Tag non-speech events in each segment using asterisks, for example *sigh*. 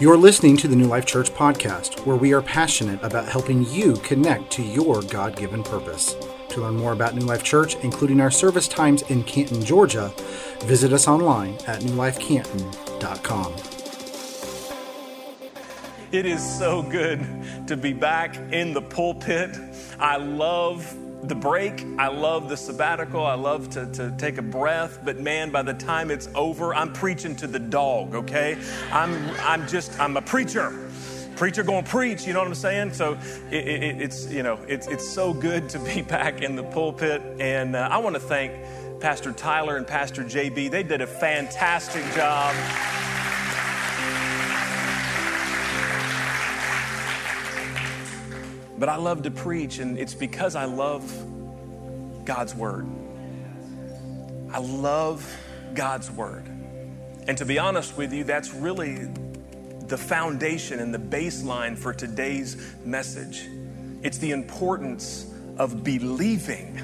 You're listening to the New Life Church podcast, where we are passionate about helping you connect to your God given purpose. To learn more about New Life Church, including our service times in Canton, Georgia, visit us online at newlifecanton.com. It is so good to be back in the pulpit. I love the break. I love the sabbatical. I love to, to take a breath. But man, by the time it's over, I'm preaching to the dog, okay? I'm, I'm just, I'm a preacher. Preacher going to preach, you know what I'm saying? So it, it, it's, you know, it's, it's so good to be *laughs* back in the pulpit. And uh, I want to thank Pastor Tyler and Pastor JB. They did a fantastic job. But I love to preach, and it's because I love God's Word. I love God's Word. And to be honest with you, that's really the foundation and the baseline for today's message. It's the importance of believing,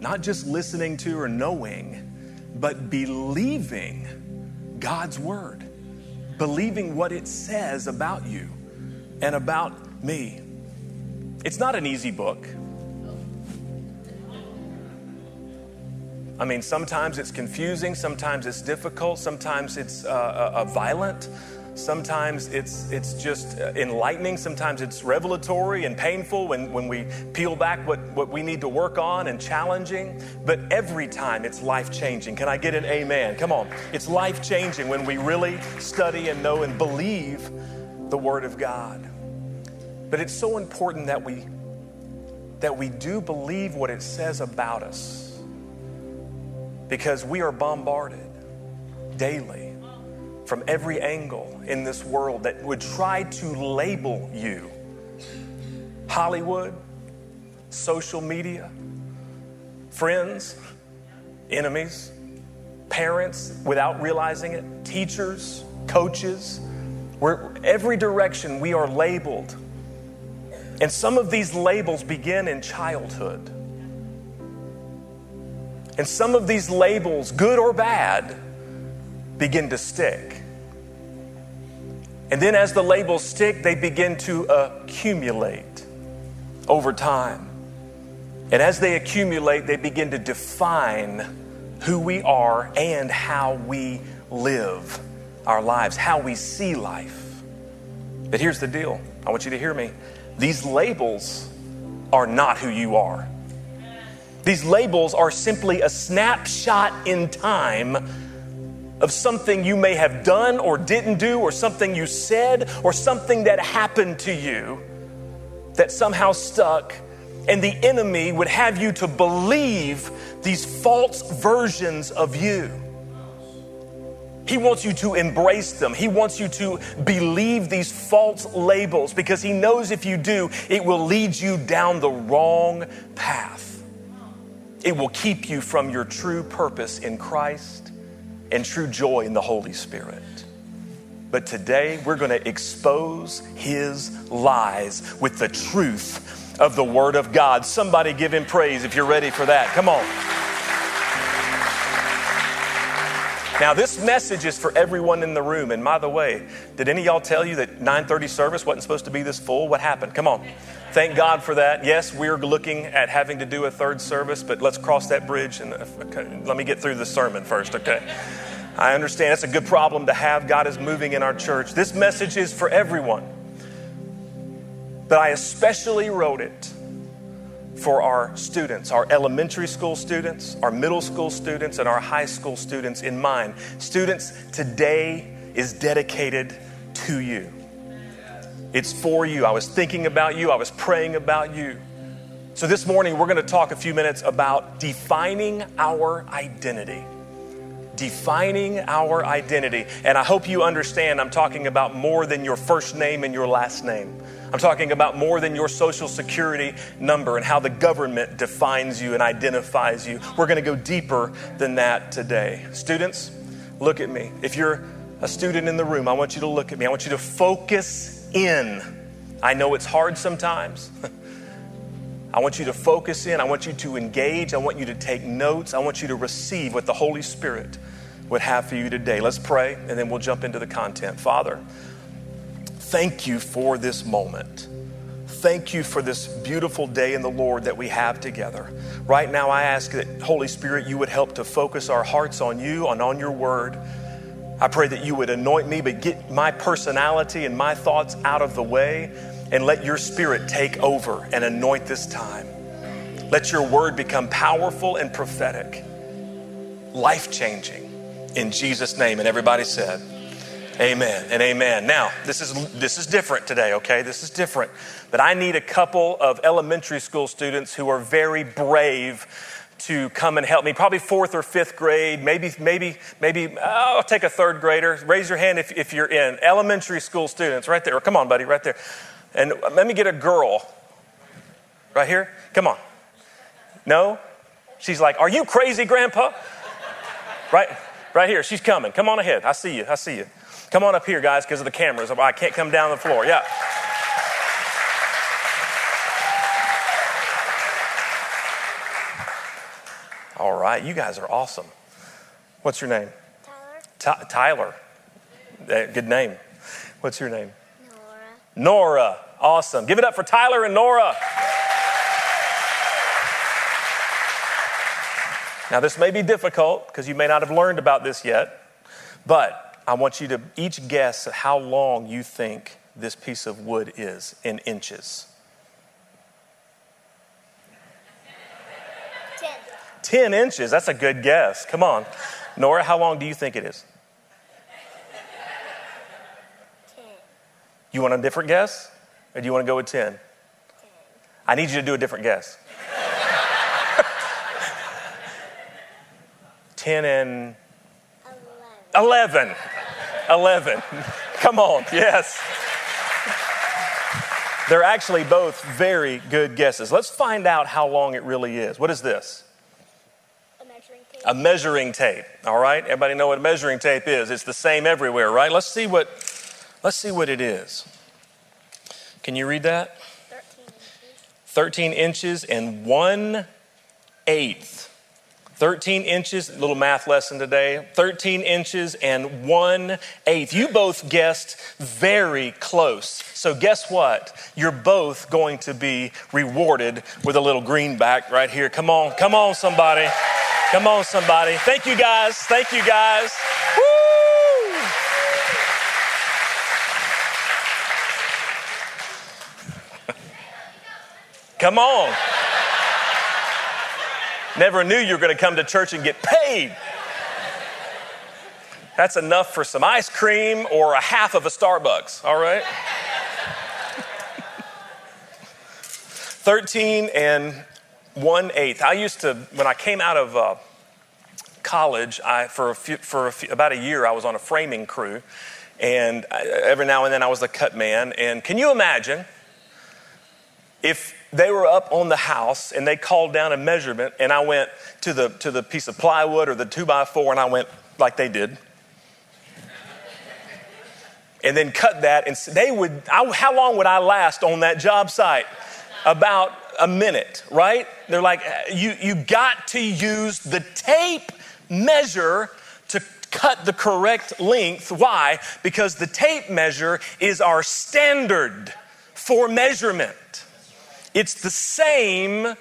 not just listening to or knowing, but believing God's Word, believing what it says about you and about me. It's not an easy book. I mean, sometimes it's confusing, sometimes it's difficult, sometimes it's uh, uh, uh violent, sometimes it's, it's just uh, enlightening, sometimes it's revelatory and painful when, when we peel back what, what we need to work on and challenging. But every time it's life changing. Can I get an amen? Come on. It's life changing when we really study and know and believe the Word of God. But it's so important that we that we do believe what it says about us. Because we are bombarded daily from every angle in this world that would try to label you. Hollywood, social media, friends, enemies, parents without realizing it, teachers, coaches. Where every direction we are labeled and some of these labels begin in childhood. And some of these labels, good or bad, begin to stick. And then as the labels stick, they begin to accumulate over time. And as they accumulate, they begin to define who we are and how we live our lives, how we see life. But here's the deal I want you to hear me. These labels are not who you are. These labels are simply a snapshot in time of something you may have done or didn't do, or something you said, or something that happened to you that somehow stuck. And the enemy would have you to believe these false versions of you. He wants you to embrace them. He wants you to believe these false labels because he knows if you do, it will lead you down the wrong path. It will keep you from your true purpose in Christ and true joy in the Holy Spirit. But today we're going to expose his lies with the truth of the Word of God. Somebody give him praise if you're ready for that. Come on. Now, this message is for everyone in the room. And by the way, did any y'all tell you that 9:30 service wasn't supposed to be this full? What happened? Come on. Thank God for that. Yes, we're looking at having to do a third service, but let's cross that bridge and uh, okay, let me get through the sermon first, okay? I understand it's a good problem to have. God is moving in our church. This message is for everyone. But I especially wrote it for our students, our elementary school students, our middle school students, and our high school students in mind. Students, today is dedicated to you. It's for you. I was thinking about you, I was praying about you. So, this morning, we're going to talk a few minutes about defining our identity. Defining our identity. And I hope you understand I'm talking about more than your first name and your last name. I'm talking about more than your social security number and how the government defines you and identifies you. We're going to go deeper than that today. Students, look at me. If you're a student in the room, I want you to look at me. I want you to focus in. I know it's hard sometimes. *laughs* I want you to focus in. I want you to engage. I want you to take notes. I want you to receive what the Holy Spirit would have for you today. Let's pray, and then we'll jump into the content. Father, thank you for this moment. Thank you for this beautiful day in the Lord that we have together. Right now, I ask that, Holy Spirit, you would help to focus our hearts on you and on your word. I pray that you would anoint me, but get my personality and my thoughts out of the way and let your spirit take over and anoint this time. Let your word become powerful and prophetic, life changing. In Jesus' name. And everybody said, Amen and amen. Now, this is this is different today, okay? This is different. But I need a couple of elementary school students who are very brave to come and help me. Probably fourth or fifth grade, maybe, maybe, maybe, oh, I'll take a third grader. Raise your hand if, if you're in. Elementary school students, right there. Come on, buddy, right there. And let me get a girl. Right here? Come on. No? She's like, Are you crazy, Grandpa? Right, right here. She's coming. Come on ahead. I see you. I see you. Come on up here, guys, because of the cameras. I can't come down the floor. Yeah. All right, you guys are awesome. What's your name? Tyler. Tyler. Uh, good name. What's your name? Nora. Awesome. Give it up for Tyler and Nora. Now, this may be difficult because you may not have learned about this yet, but I want you to each guess how long you think this piece of wood is in inches. 10. 10 inches. That's a good guess. Come on. Nora, how long do you think it is? You want a different guess? Or do you want to go with 10? 10. I need you to do a different guess. *laughs* 10 and 11. 11. 11. *laughs* Come on, yes. They're actually both very good guesses. Let's find out how long it really is. What is this? A measuring tape. A measuring tape. All right? Everybody know what a measuring tape is. It's the same everywhere, right? Let's see what let's see what it is. Can you read that? 13 inches. 13 inches and one eighth. 13 inches, little math lesson today. 13 inches and one eighth. You both guessed very close. So, guess what? You're both going to be rewarded with a little greenback right here. Come on, come on, somebody. Come on, somebody. Thank you guys. Thank you guys. Woo! Come on. Never knew you were going to come to church and get paid. That's enough for some ice cream or a half of a Starbucks, all right? 13 and 1 eighth. I used to, when I came out of uh, college, I, for, a few, for a few, about a year, I was on a framing crew. And I, every now and then I was the cut man. And can you imagine if they were up on the house and they called down a measurement and I went to the, to the piece of plywood or the two by four and I went like they did. And then cut that and they would, I, how long would I last on that job site? About a minute, right? They're like, you, you got to use the tape measure to cut the correct length. Why? Because the tape measure is our standard for measurement. It's the same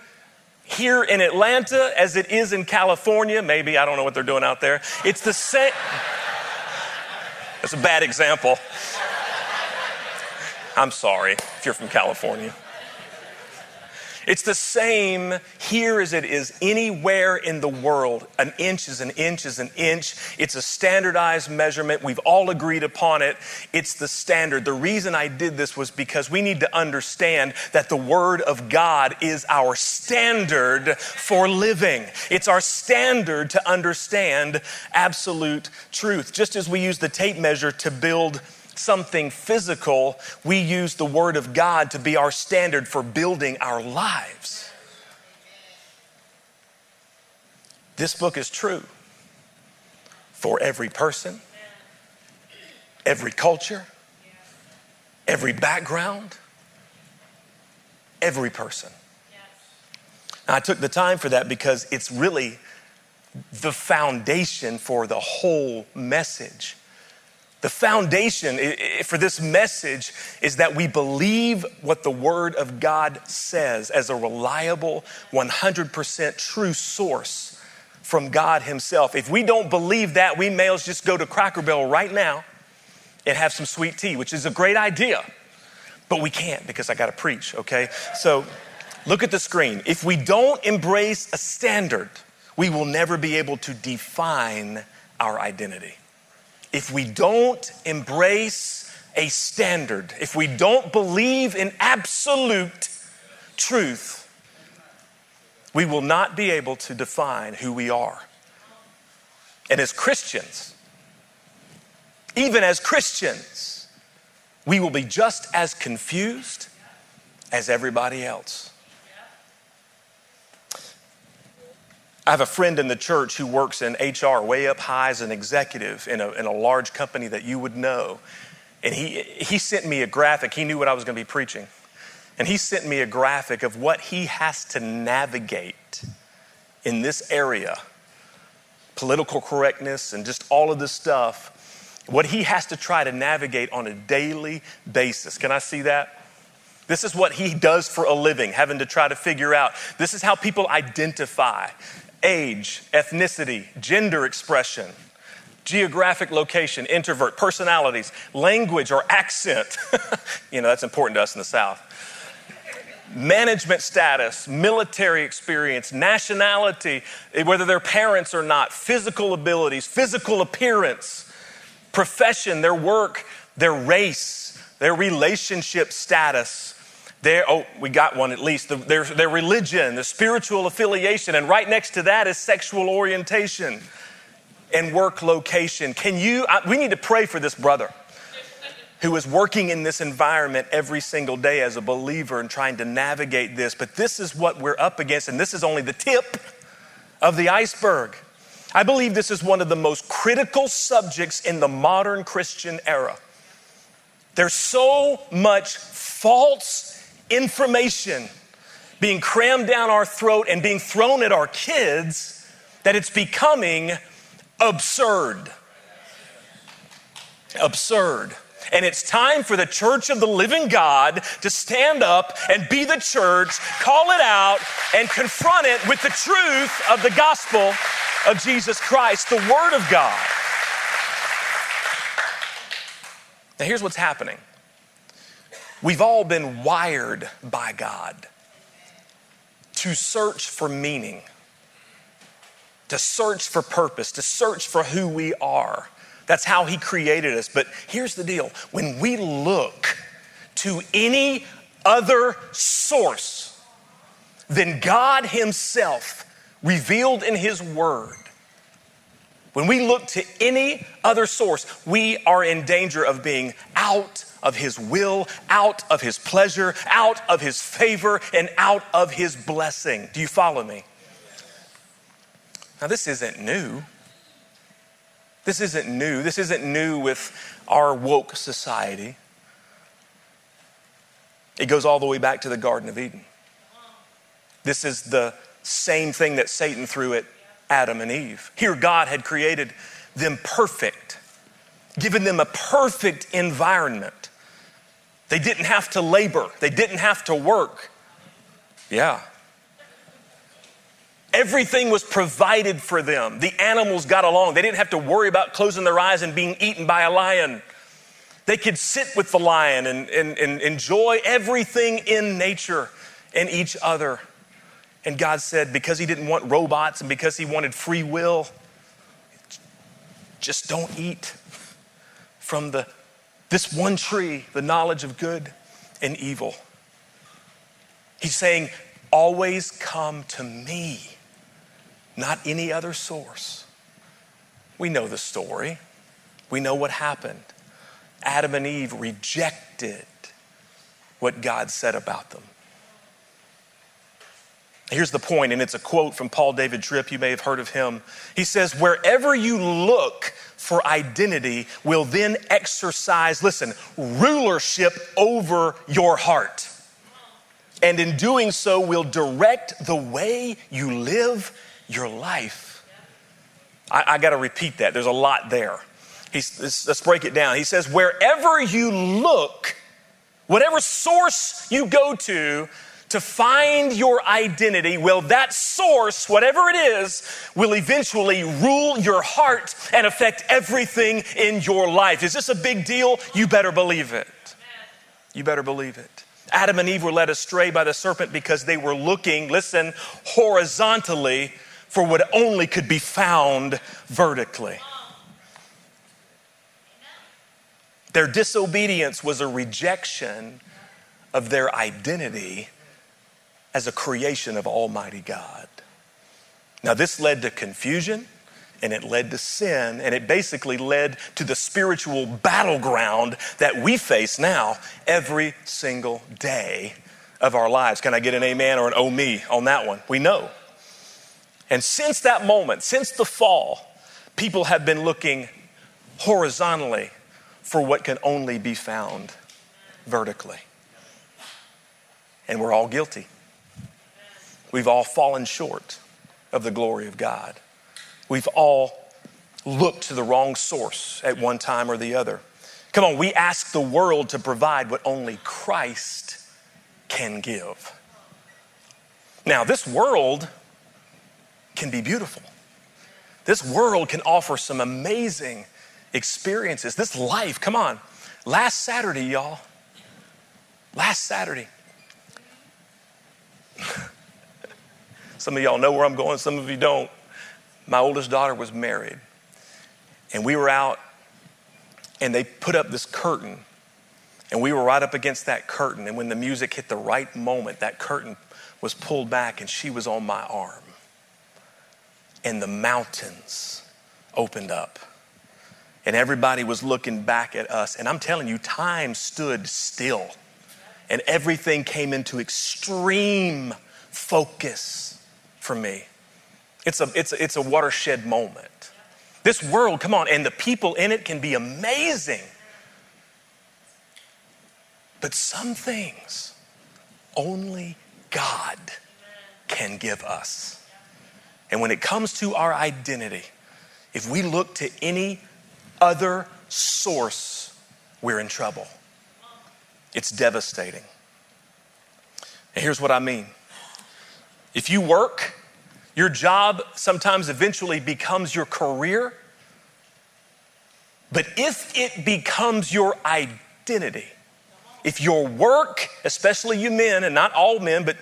here in Atlanta as it is in California. Maybe, I don't know what they're doing out there. It's the same. That's a bad example. I'm sorry if you're from California. It's the same here as it is anywhere in the world. An inch is an inch is an inch. It's a standardized measurement. We've all agreed upon it. It's the standard. The reason I did this was because we need to understand that the Word of God is our standard for living. It's our standard to understand absolute truth. Just as we use the tape measure to build something physical, we use the Word of God to be our standard for building our lives. This book is true for every person, every culture, every background, every person. Now, I took the time for that because it's really the foundation for the whole message. The foundation for this message is that we believe what the Word of God says as a reliable, 100% true source from God Himself. If we don't believe that, we males just go to Cracker Barrel right now and have some sweet tea, which is a great idea. But we can't because I got to preach, okay? So look at the screen. If we don't embrace a standard, we will never be able to define our identity if we don't embrace a standard, if we don't believe in absolute truth, we will not be able to define who we are. And as Christians, even as Christians, we will be just as confused as everybody else. I have a friend in the church who works in HR way up high as an executive in a, in a large company that you would know. And he, he sent me a graphic. He knew what I was going to be preaching. And he sent me a graphic of what he has to navigate in this area political correctness and just all of this stuff. What he has to try to navigate on a daily basis. Can I see that? This is what he does for a living, having to try to figure out. This is how people identify age, ethnicity, gender expression, geographic location, introvert, personalities, language or accent. *laughs* you know, that's important to us in the South. Management status, military experience, nationality, eh, whether they're parents or not, physical abilities, physical appearance, profession, their work, their race, their relationship status, their, oh, we got one at least, their, their religion, the spiritual affiliation, and right next to that is sexual orientation and work location. Can you, I, we need to pray for this brother who is working in this environment every single day as a believer and trying to navigate this. But this is what we're up against, and this is only the tip of the iceberg. I believe this is one of the most critical subjects in the modern Christian era. There's so much false information being crammed down our throat and being thrown at our kids that it's becoming absurd. Absurd. And it's time for the church of the living God to stand up and be the church, call it out, and confront it with the truth of the gospel of Jesus Christ, the Word of God. Now, here's what's happening We've all been wired by God to search for meaning, to search for purpose, to search for who we are. That's how He created us. But here's the deal when we look to any other source than God Himself revealed in His Word, when we look to any other source, we are in danger of being out of his will, out of his pleasure, out of his favor, and out of his blessing. Do you follow me? Now, this isn't new. This isn't new. This isn't new with our woke society. It goes all the way back to the Garden of Eden. This is the same thing that Satan threw at Adam and Eve. Here, God had created them perfect, given them a perfect environment. They didn't have to labor, they didn't have to work. Yeah. Everything was provided for them. The animals got along. They didn't have to worry about closing their eyes and being eaten by a lion. They could sit with the lion and, and, and enjoy everything in nature and each other. And God said, because He didn't want robots and because He wanted free will, just don't eat from the this one tree, the knowledge of good and evil. He's saying, always come to me, not any other source. We know the story, we know what happened. Adam and Eve rejected what God said about them. Here's the point, and it's a quote from Paul David Tripp. You may have heard of him. He says, Wherever you look for identity, will then exercise, listen, rulership over your heart. And in doing so, will direct the way you live your life. I, I got to repeat that. There's a lot there. He's, let's break it down. He says, wherever you look, whatever source you go to, to find your identity, well, that source, whatever it is, will eventually rule your heart and affect everything in your life. Is this a big deal? You better believe it. You better believe it. Adam and Eve were led astray by the serpent because they were looking, listen, horizontally for what only could be found vertically. Their disobedience was a rejection of their identity as a creation of Almighty God. Now, this led to confusion and it led to sin, and it basically led to the spiritual battleground that we face now every single day of our lives. Can I get an amen or an oh me on that one? We know. And since that moment, since the fall, people have been looking horizontally for what can only be found vertically. And we're all guilty. We've all fallen short of the glory of God. We've all looked to the wrong source at one time or the other. Come on, we ask the world to provide what only Christ can give. Now, this world can be beautiful. This world can offer some amazing experiences. This life, come on. Last Saturday, y'all. Last Saturday. *laughs* some of y'all know where I'm going, some of you don't my oldest daughter was married, and we were out, and they put up this curtain, and we were right up against that curtain. And when the music hit the right moment, that curtain was pulled back, and she was on my arm. And the mountains opened up. And everybody was looking back at us. And I'm telling you, time stood still. And everything came into extreme focus for me. It's a, it's a, it's a watershed moment. This world, come on, and the people in it can be amazing. But some things only God can give us. And when it comes to our identity, if we look to any other source, we're in trouble. It's devastating. And here's what I mean if you work your job sometimes eventually becomes your career. But if it becomes your identity, if your work, especially you men, and not all men, but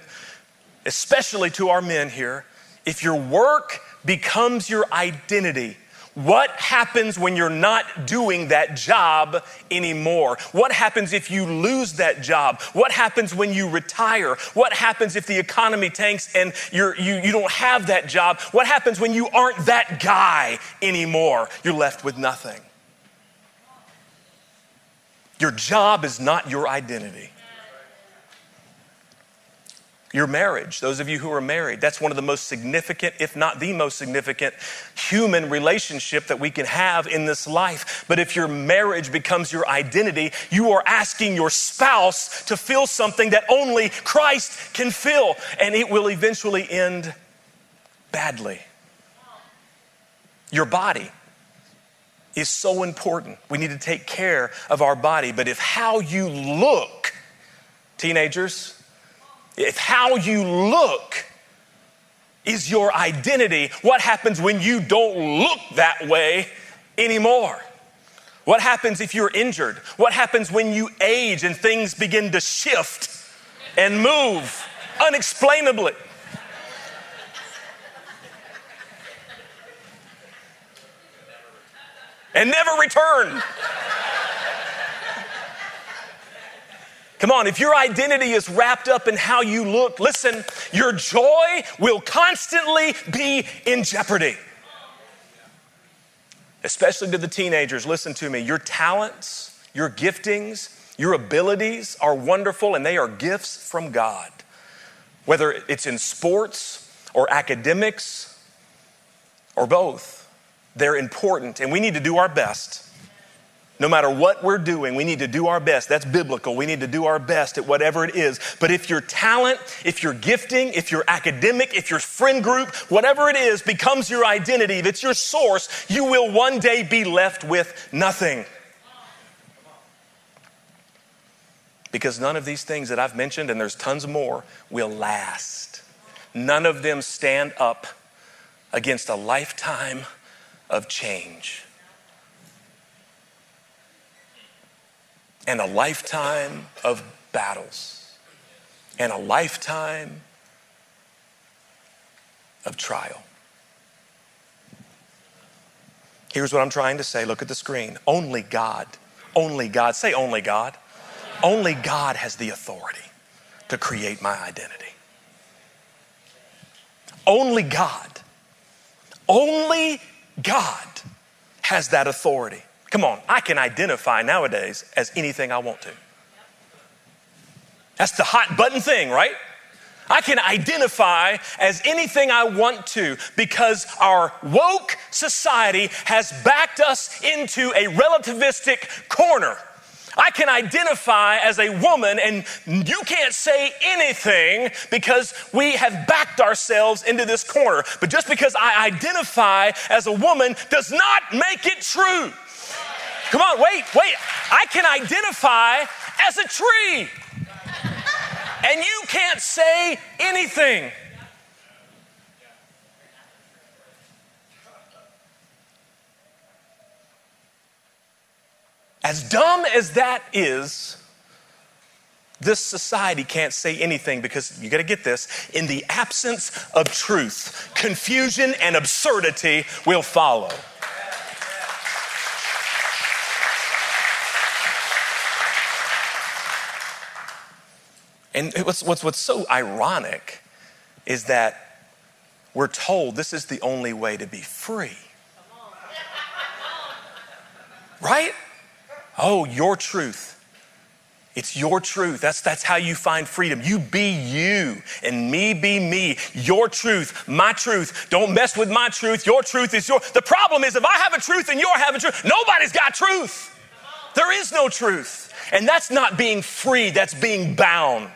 especially to our men here, if your work becomes your identity, what happens when you're not doing that job anymore? What happens if you lose that job? What happens when you retire? What happens if the economy tanks and you're, you, you don't have that job? What happens when you aren't that guy anymore? You're left with nothing. Your job is not your identity. Your marriage, those of you who are married, that's one of the most significant, if not the most significant, human relationship that we can have in this life. But if your marriage becomes your identity, you are asking your spouse to fill something that only Christ can fill, and it will eventually end badly. Your body is so important. We need to take care of our body. But if how you look, teenagers, if how you look is your identity, what happens when you don't look that way anymore? What happens if you're injured? What happens when you age and things begin to shift and move unexplainably? And never return. Come on, if your identity is wrapped up in how you look, listen, your joy will constantly be in jeopardy. Especially to the teenagers, listen to me. Your talents, your giftings, your abilities are wonderful and they are gifts from God. Whether it's in sports or academics or both, they're important and we need to do our best No matter what we're doing, we need to do our best. That's biblical. We need to do our best at whatever it is. But if your talent, if your gifting, if your academic, if your friend group, whatever it is becomes your identity, it's your source, you will one day be left with nothing. Because none of these things that I've mentioned, and there's tons more, will last. None of them stand up against a lifetime of change. And a lifetime of battles and a lifetime of trial. Here's what I'm trying to say. Look at the screen. Only God, only God, say only God. Only God has the authority to create my identity. Only God, only God has that authority. Come on, I can identify nowadays as anything I want to. That's the hot button thing, right? I can identify as anything I want to because our woke society has backed us into a relativistic corner. I can identify as a woman, and you can't say anything because we have backed ourselves into this corner. But just because I identify as a woman does not make it true. Come on, wait, wait. I can identify as a tree. And you can't say anything. As dumb as that is, this society can't say anything because you got to get this in the absence of truth, confusion and absurdity will follow. And what's, what's, what's so ironic is that we're told this is the only way to be free. Right? Oh, your truth. It's your truth. That's, that's how you find freedom. You be you and me be me. Your truth, my truth. Don't mess with my truth. Your truth is your. The problem is if I have a truth and you're having truth, nobody's got truth. There is no truth. And that's not being free, that's being bound.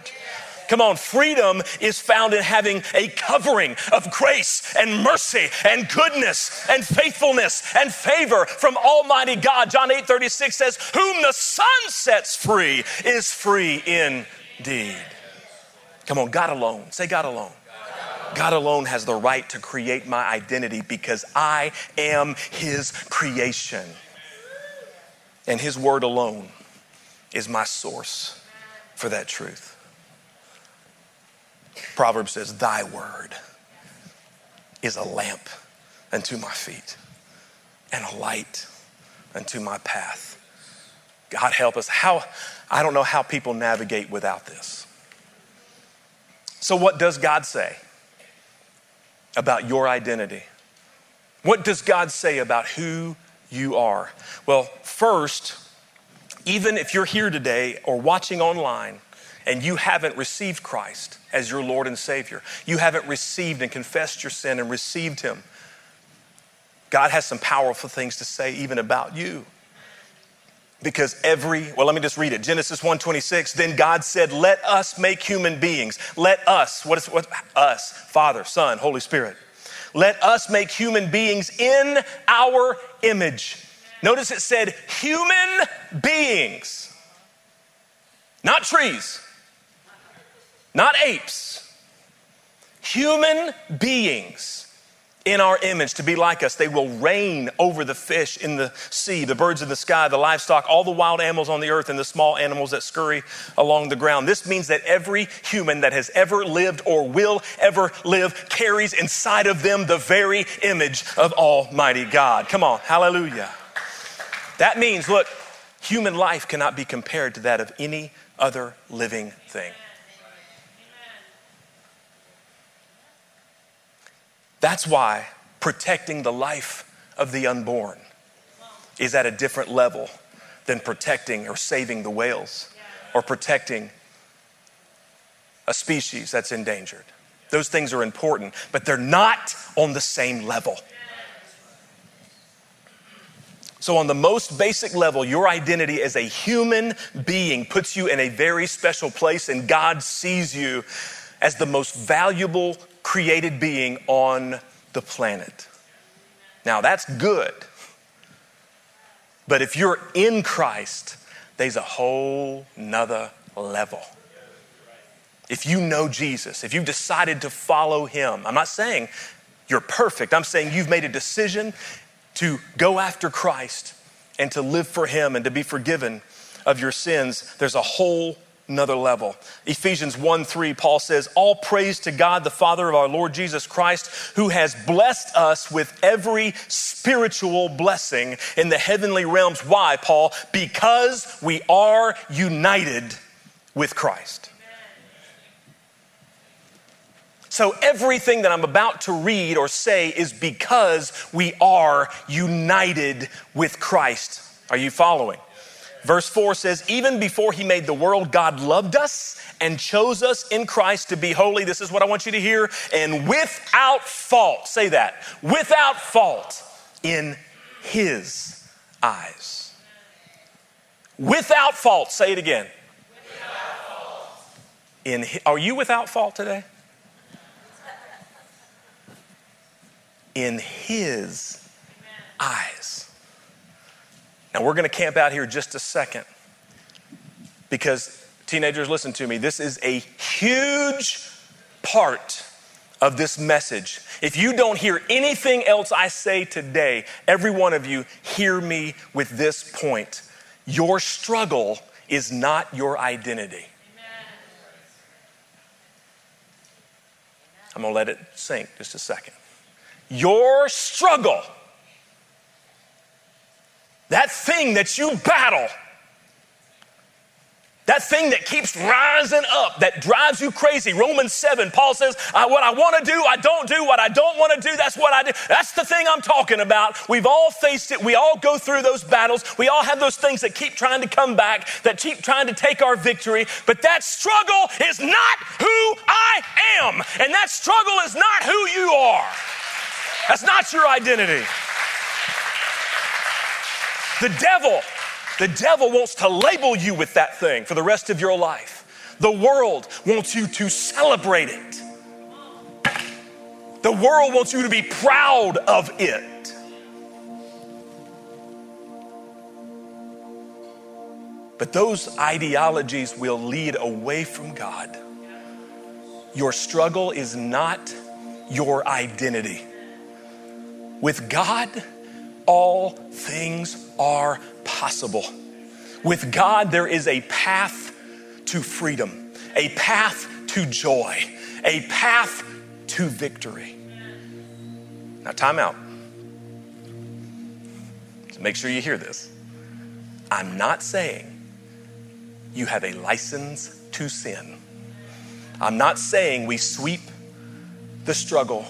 Come on, freedom is found in having a covering of grace and mercy and goodness and faithfulness and favor from Almighty God. John 8 36 says, Whom the Son sets free is free indeed. Come on, God alone. Say God alone. God alone has the right to create my identity because I am His creation. And His word alone is my source for that truth. Proverbs says, Thy word is a lamp unto my feet and a light unto my path. God help us. How I don't know how people navigate without this. So, what does God say about your identity? What does God say about who you are? Well, first, even if you're here today or watching online and you haven't received Christ as your Lord and Savior, you haven't received and confessed your sin and received Him, God has some powerful things to say even about you. Because every, well, let me just read it. Genesis 1:26. Then God said, Let us make human beings. Let us, what is what us? Father, Son, Holy Spirit. Let us make human beings in our image Notice it said human beings, not trees, not apes, human beings in our image to be like us. They will reign over the fish in the sea, the birds in the sky, the livestock, all the wild animals on the earth, and the small animals that scurry along the ground. This means that every human that has ever lived or will ever live carries inside of them the very image of Almighty God. Come on, hallelujah. That means, look, human life cannot be compared to that of any other living thing. That's why protecting the life of the unborn is at a different level than protecting or saving the whales or protecting a species that's endangered. Those things are important, but they're not on the same level. So, on the most basic level, your identity as a human being puts you in a very special place, and God sees you as the most valuable created being on the planet. Now, that's good. But if you're in Christ, there's a whole nother level. If you know Jesus, if you've decided to follow him, I'm not saying you're perfect. I'm saying you've made a decision to go after Christ and to live for him and to be forgiven of your sins. There's a whole another level. Ephesians 1 3, Paul says, All praise to God, the Father of our Lord Jesus Christ, who has blessed us with every spiritual blessing in the heavenly realms. Why, Paul? Because we are united with Christ. So, everything that I'm about to read or say is because we are united with Christ. Are you following? Verse 4 says, Even before he made the world, God loved us and chose us in Christ to be holy. This is what I want you to hear. And without fault, say that, without fault in his eyes. Without fault, say it again. In, are you without fault today? In his eyes. Now, we're going to camp out here just a second because, teenagers, listen to me. This is a huge part of this message. If you don't hear anything else I say today, every one of you, hear me with this point. Your struggle is not your identity. I'm going to let it sink just a second. Your struggle that thing that you battle, that thing that keeps rising up, that drives you crazy. Romans 7, Paul says, What I want to do, I don't do. What I don't want to do, that's what I do. That's the thing I'm talking about. We've all faced it. We all go through those battles. We all have those things that keep trying to come back, that keep trying to take our victory. But that struggle is not who I am. And that struggle is not who you are. That's not your identity. The devil, the devil wants to label you with that thing for the rest of your life. The world wants you to celebrate it. The world wants you to be proud of it. But those ideologies will lead away from God. Your struggle is not your identity. With God, all things are possible. With God, there is a path to freedom, a path to joy, a path to victory. Now, time out. So make sure you hear this. I'm not saying you have a license to sin. I'm not saying we sweep the struggle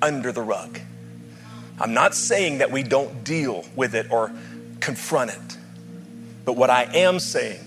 under the rug. I'm not saying that we don't deal with it or confront it. But what I am saying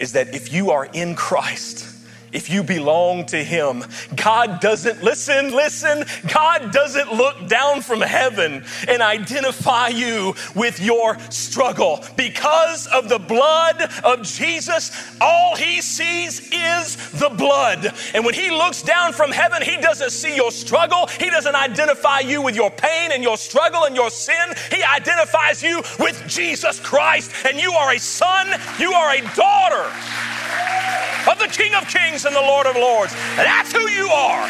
is that if you are in Christ, if you belong to Him. God doesn't, listen, listen, God doesn't look down from heaven and identify you with your struggle. Because of the blood of Jesus, all He sees is the blood. And when He looks down from heaven, He doesn't see your struggle, He doesn't identify you with your pain and your struggle and your sin. He identifies you with Jesus Christ, and you are a son, you are a daughter of the King of Kings and the Lord of Lords. That's who you are.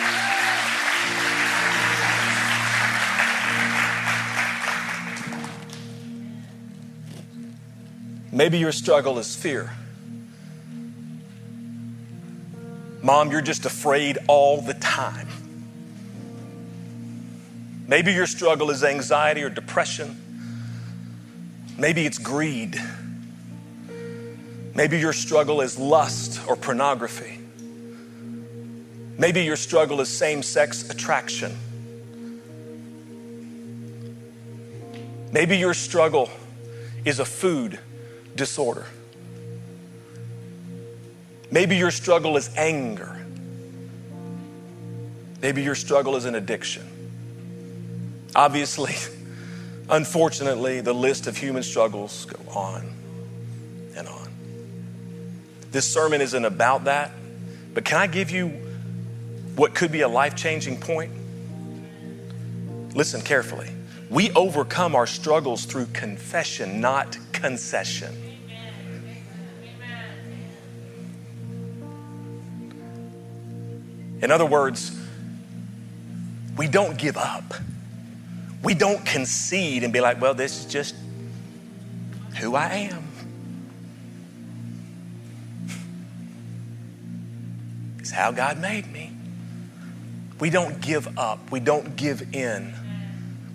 Maybe your struggle is fear. Mom, you're just afraid all the time. Maybe your struggle is anxiety or depression. Maybe it's greed. Maybe your struggle is lust or pornography. Maybe your struggle is same sex attraction. Maybe your struggle is a food disorder. Maybe your struggle is anger. Maybe your struggle is an addiction. Obviously, *laughs* Unfortunately, the list of human struggles go on. This sermon isn't about that, but can I give you what could be a life changing point? Listen carefully. We overcome our struggles through confession, not concession. In other words, we don't give up. We don't concede and be like, well, this is just who I am. How God made me. We don't give up. We don't give in.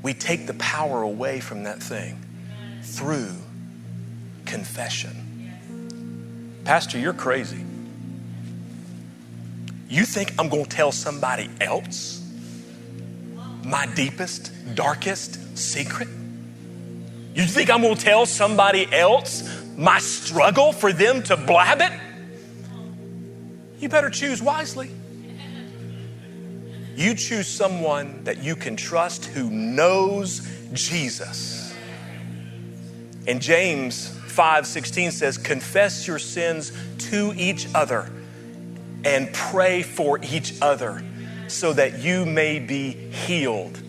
We take the power away from that thing through confession. Pastor, you're crazy. You think I'm going to tell somebody else my deepest, darkest secret? You think I'm going to tell somebody else my struggle for them to blab it? You better choose wisely. You choose someone that you can trust who knows Jesus. And James 5:16 says, "Confess your sins to each other and pray for each other so that you may be healed.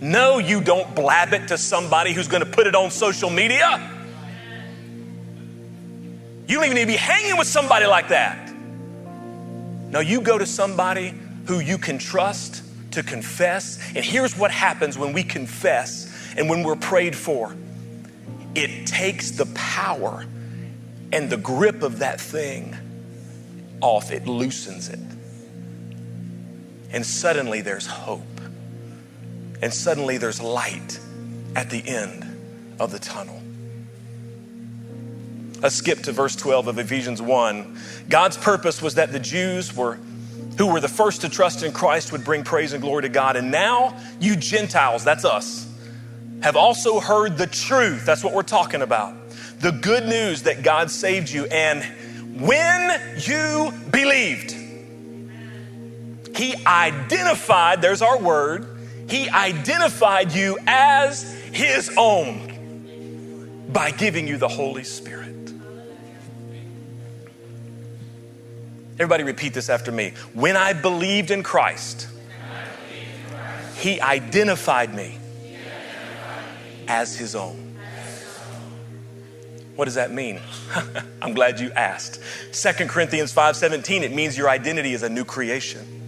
No, you don't blab it to somebody who's going to put it on social media. You don't even need to be hanging with somebody like that. No, you go to somebody who you can trust to confess. And here's what happens when we confess and when we're prayed for it takes the power and the grip of that thing off, it loosens it. And suddenly there's hope. And suddenly there's light at the end of the tunnel. Let's skip to verse 12 of Ephesians 1. God's purpose was that the Jews were who were the first to trust in Christ would bring praise and glory to God. And now you Gentiles, that's us, have also heard the truth. That's what we're talking about. The good news that God saved you. And when you believed, He identified, there's our word, He identified you as His own by giving you the Holy Spirit. Everybody repeat this after me. When I believed in Christ, He identified me as His own. What does that mean? *laughs* I'm glad you asked. 2 Corinthians 5:17 it means your identity is a new creation.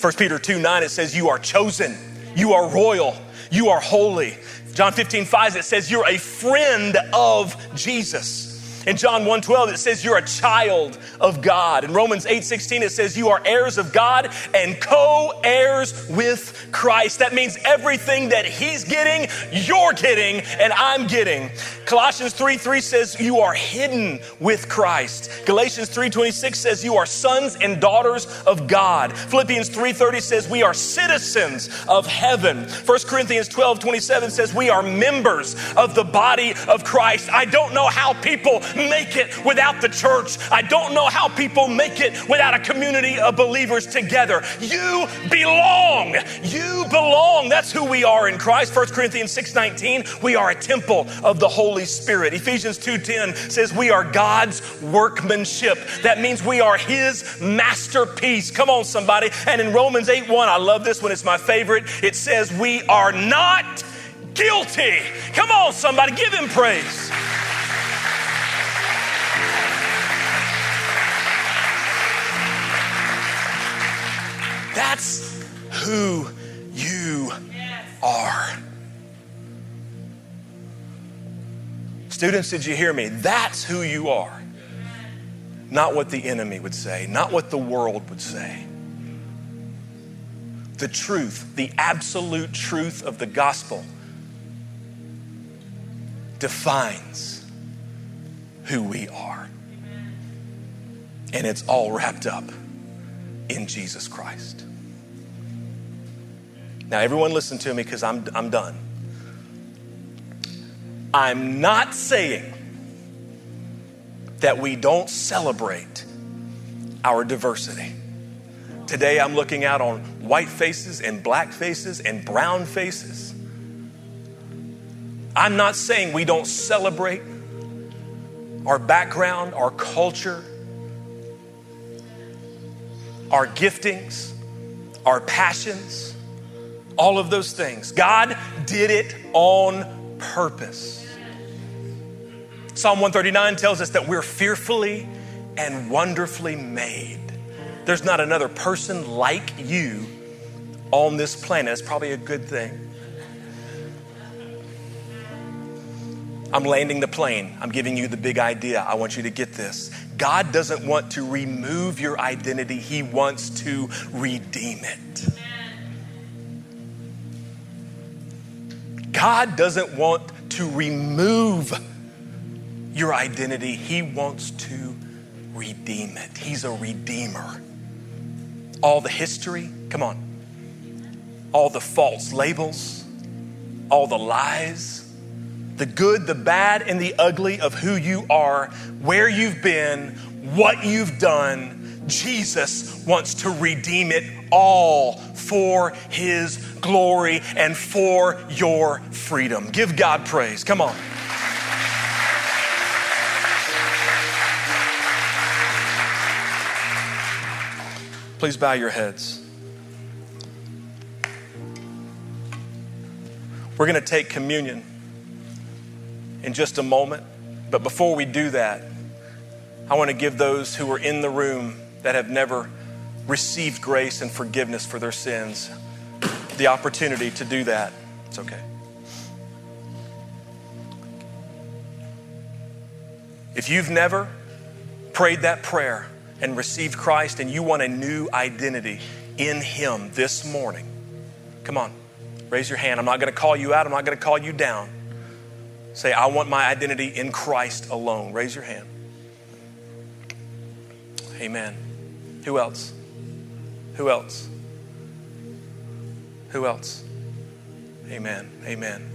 1 Peter 2 9 it says you are chosen, you are royal, you are holy. John 15 5 it says you're a friend of Jesus. In John 1:12 it says you're a child of God. In Romans 8:16 it says you are heirs of God and co-heirs with Christ. That means everything that he's getting, you're getting and I'm getting. Colossians 3:3 says you are hidden with Christ. Galatians 3:26 says you are sons and daughters of God. Philippians 3:30 says we are citizens of heaven. 1 Corinthians 12:27 says we are members of the body of Christ. I don't know how people make it without the church. I don't know how people make it without a community of believers together. You belong. You belong. That's who we are in Christ. 1 Corinthians 6:19, we are a temple of the Holy Spirit. Ephesians 2:10 says we are God's workmanship. That means we are his masterpiece. Come on somebody. And in Romans 8:1, I love this one. It's my favorite. It says we are not guilty. Come on somebody, give him praise. That's who you are. Students, did you hear me? That's who you are. Not what the enemy would say, not what the world would say. The truth, the absolute truth of the gospel defines who we are. And it's all wrapped up in Jesus Christ. Now, everyone, listen to me because I'm, I'm done. I'm not saying that we don't celebrate our diversity. Today, I'm looking out on white faces and black faces and brown faces. I'm not saying we don't celebrate our background, our culture, our giftings, our passions, all of those things. God did it on purpose. Psalm 139 tells us that we're fearfully and wonderfully made. There's not another person like you on this planet. It's probably a good thing. I'm landing the plane. I'm giving you the big idea. I want you to get this. God doesn't want to remove your identity, He wants to redeem it. God doesn't want to remove your identity, He wants to redeem it. He's a redeemer. All the history, come on, all the false labels, all the lies the good, the bad, and the ugly of who you are, where you've been, what you've done. Jesus wants to redeem it all for his glory and for your freedom. Give God praise. Come on. Please bow your heads. We're going to take communion in just a moment. But before we do that, I want to give those who are in the room that have never received grace and forgiveness for their sins the opportunity to do that. It's okay. If you've never prayed that prayer and received Christ and you want a new identity in Him this morning, come on, raise your hand. I'm not going to call you out, I'm not going to call you down. Say, I want my identity in Christ alone. Raise your hand. Amen. Who else? Who else? Who else? Amen. Amen.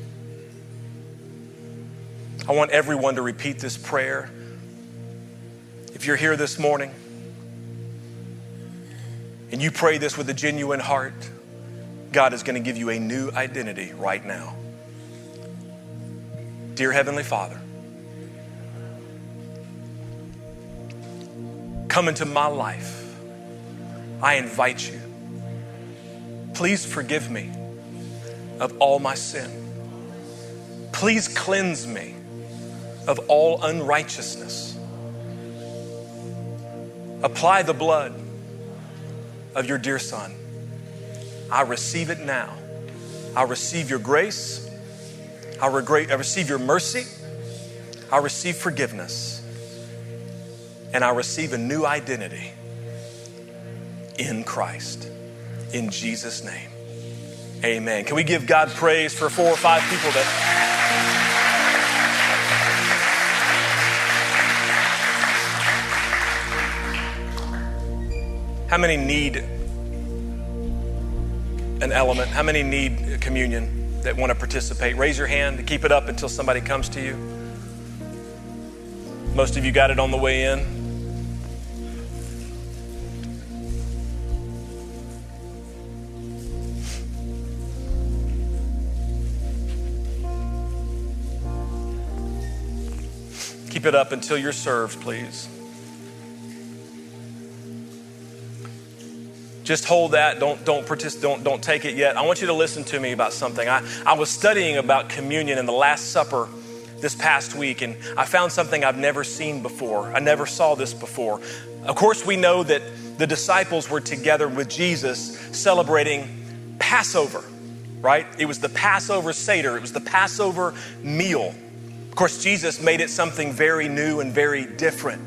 I want everyone to repeat this prayer. If you're here this morning and you pray this with a genuine heart, God is going to give you a new identity right now. Dear Heavenly Father, come into my life. I invite you. Please forgive me of all my sin. Please cleanse me of all unrighteousness. Apply the blood of your dear Son. I receive it now. I receive your grace. I, I receive your mercy. I receive forgiveness. And I receive a new identity in Christ. In Jesus' name. Amen. Can we give God praise for four or five people that. How many need an element? How many need communion? That want to participate, raise your hand. To keep it up until somebody comes to you. Most of you got it on the way in. Keep it up until you're served, please. Just hold that. Don't don't. Don't don't take it yet. I want you to listen to me about something. I, I was studying about communion in the Last Supper this past week, and I found something I've never seen before. I never saw this before. Of course, we know that the disciples were together with Jesus celebrating Passover, right? It was the Passover Seder, it was the Passover meal. Of course, Jesus made it something very new and very different.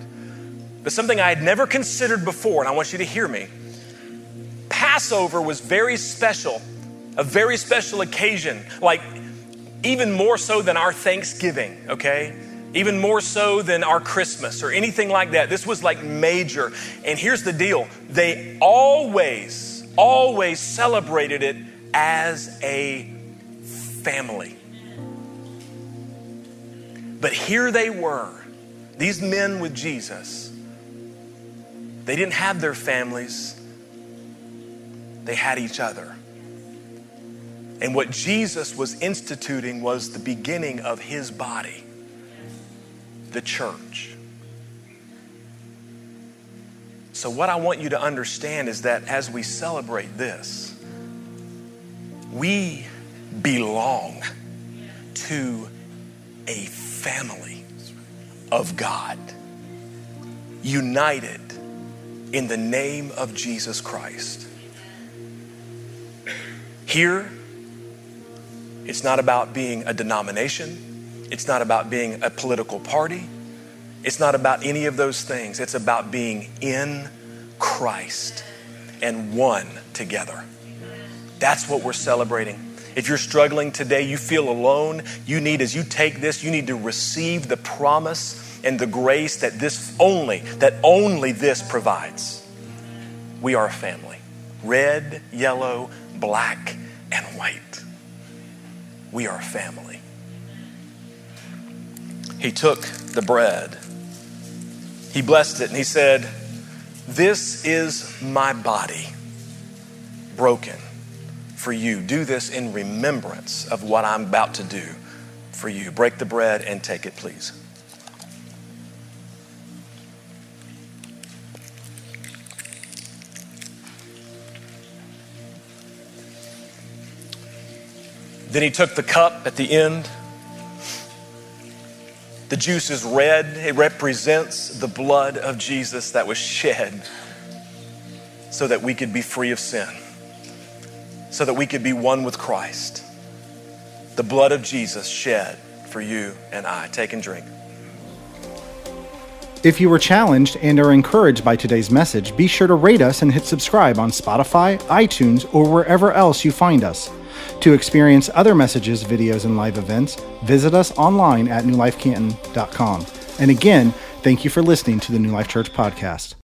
But something I had never considered before, and I want you to hear me. Passover was very special, a very special occasion, like even more so than our Thanksgiving, okay? Even more so than our Christmas or anything like that. This was like major. And here's the deal they always, always celebrated it as a family. But here they were, these men with Jesus. They didn't have their families, they had each other. And what Jesus was instituting was the beginning of his body, the church. So, what I want you to understand is that as we celebrate this, we belong to a family of God, united in the name of Jesus Christ. Here, it's not about being a denomination, it's not about being a political party. It's not about any of those things. It's about being in Christ and one together. That's what we're celebrating. If you're struggling today, you feel alone, you need, as you take this, you need to receive the promise and the grace that this only, that only this provides. We are a family red, yellow, black, and white. We are family. He took the bread he blessed it and he said, This is my body broken for you. Do this in remembrance of what I'm about to do for you. Break the bread and take it, please. Then he took the cup at the end the juice is red. It represents the blood of Jesus that was shed so that we could be free of sin, so that we could be one with Christ. The blood of Jesus shed for you and I. Take and drink. If you were challenged and are encouraged by today's message, be sure to rate us and hit subscribe on Spotify, iTunes, or wherever else you find us. To experience other messages, videos, and live events, visit us online at newlifecanton.com. And again, thank you for listening to the New Life Church podcast.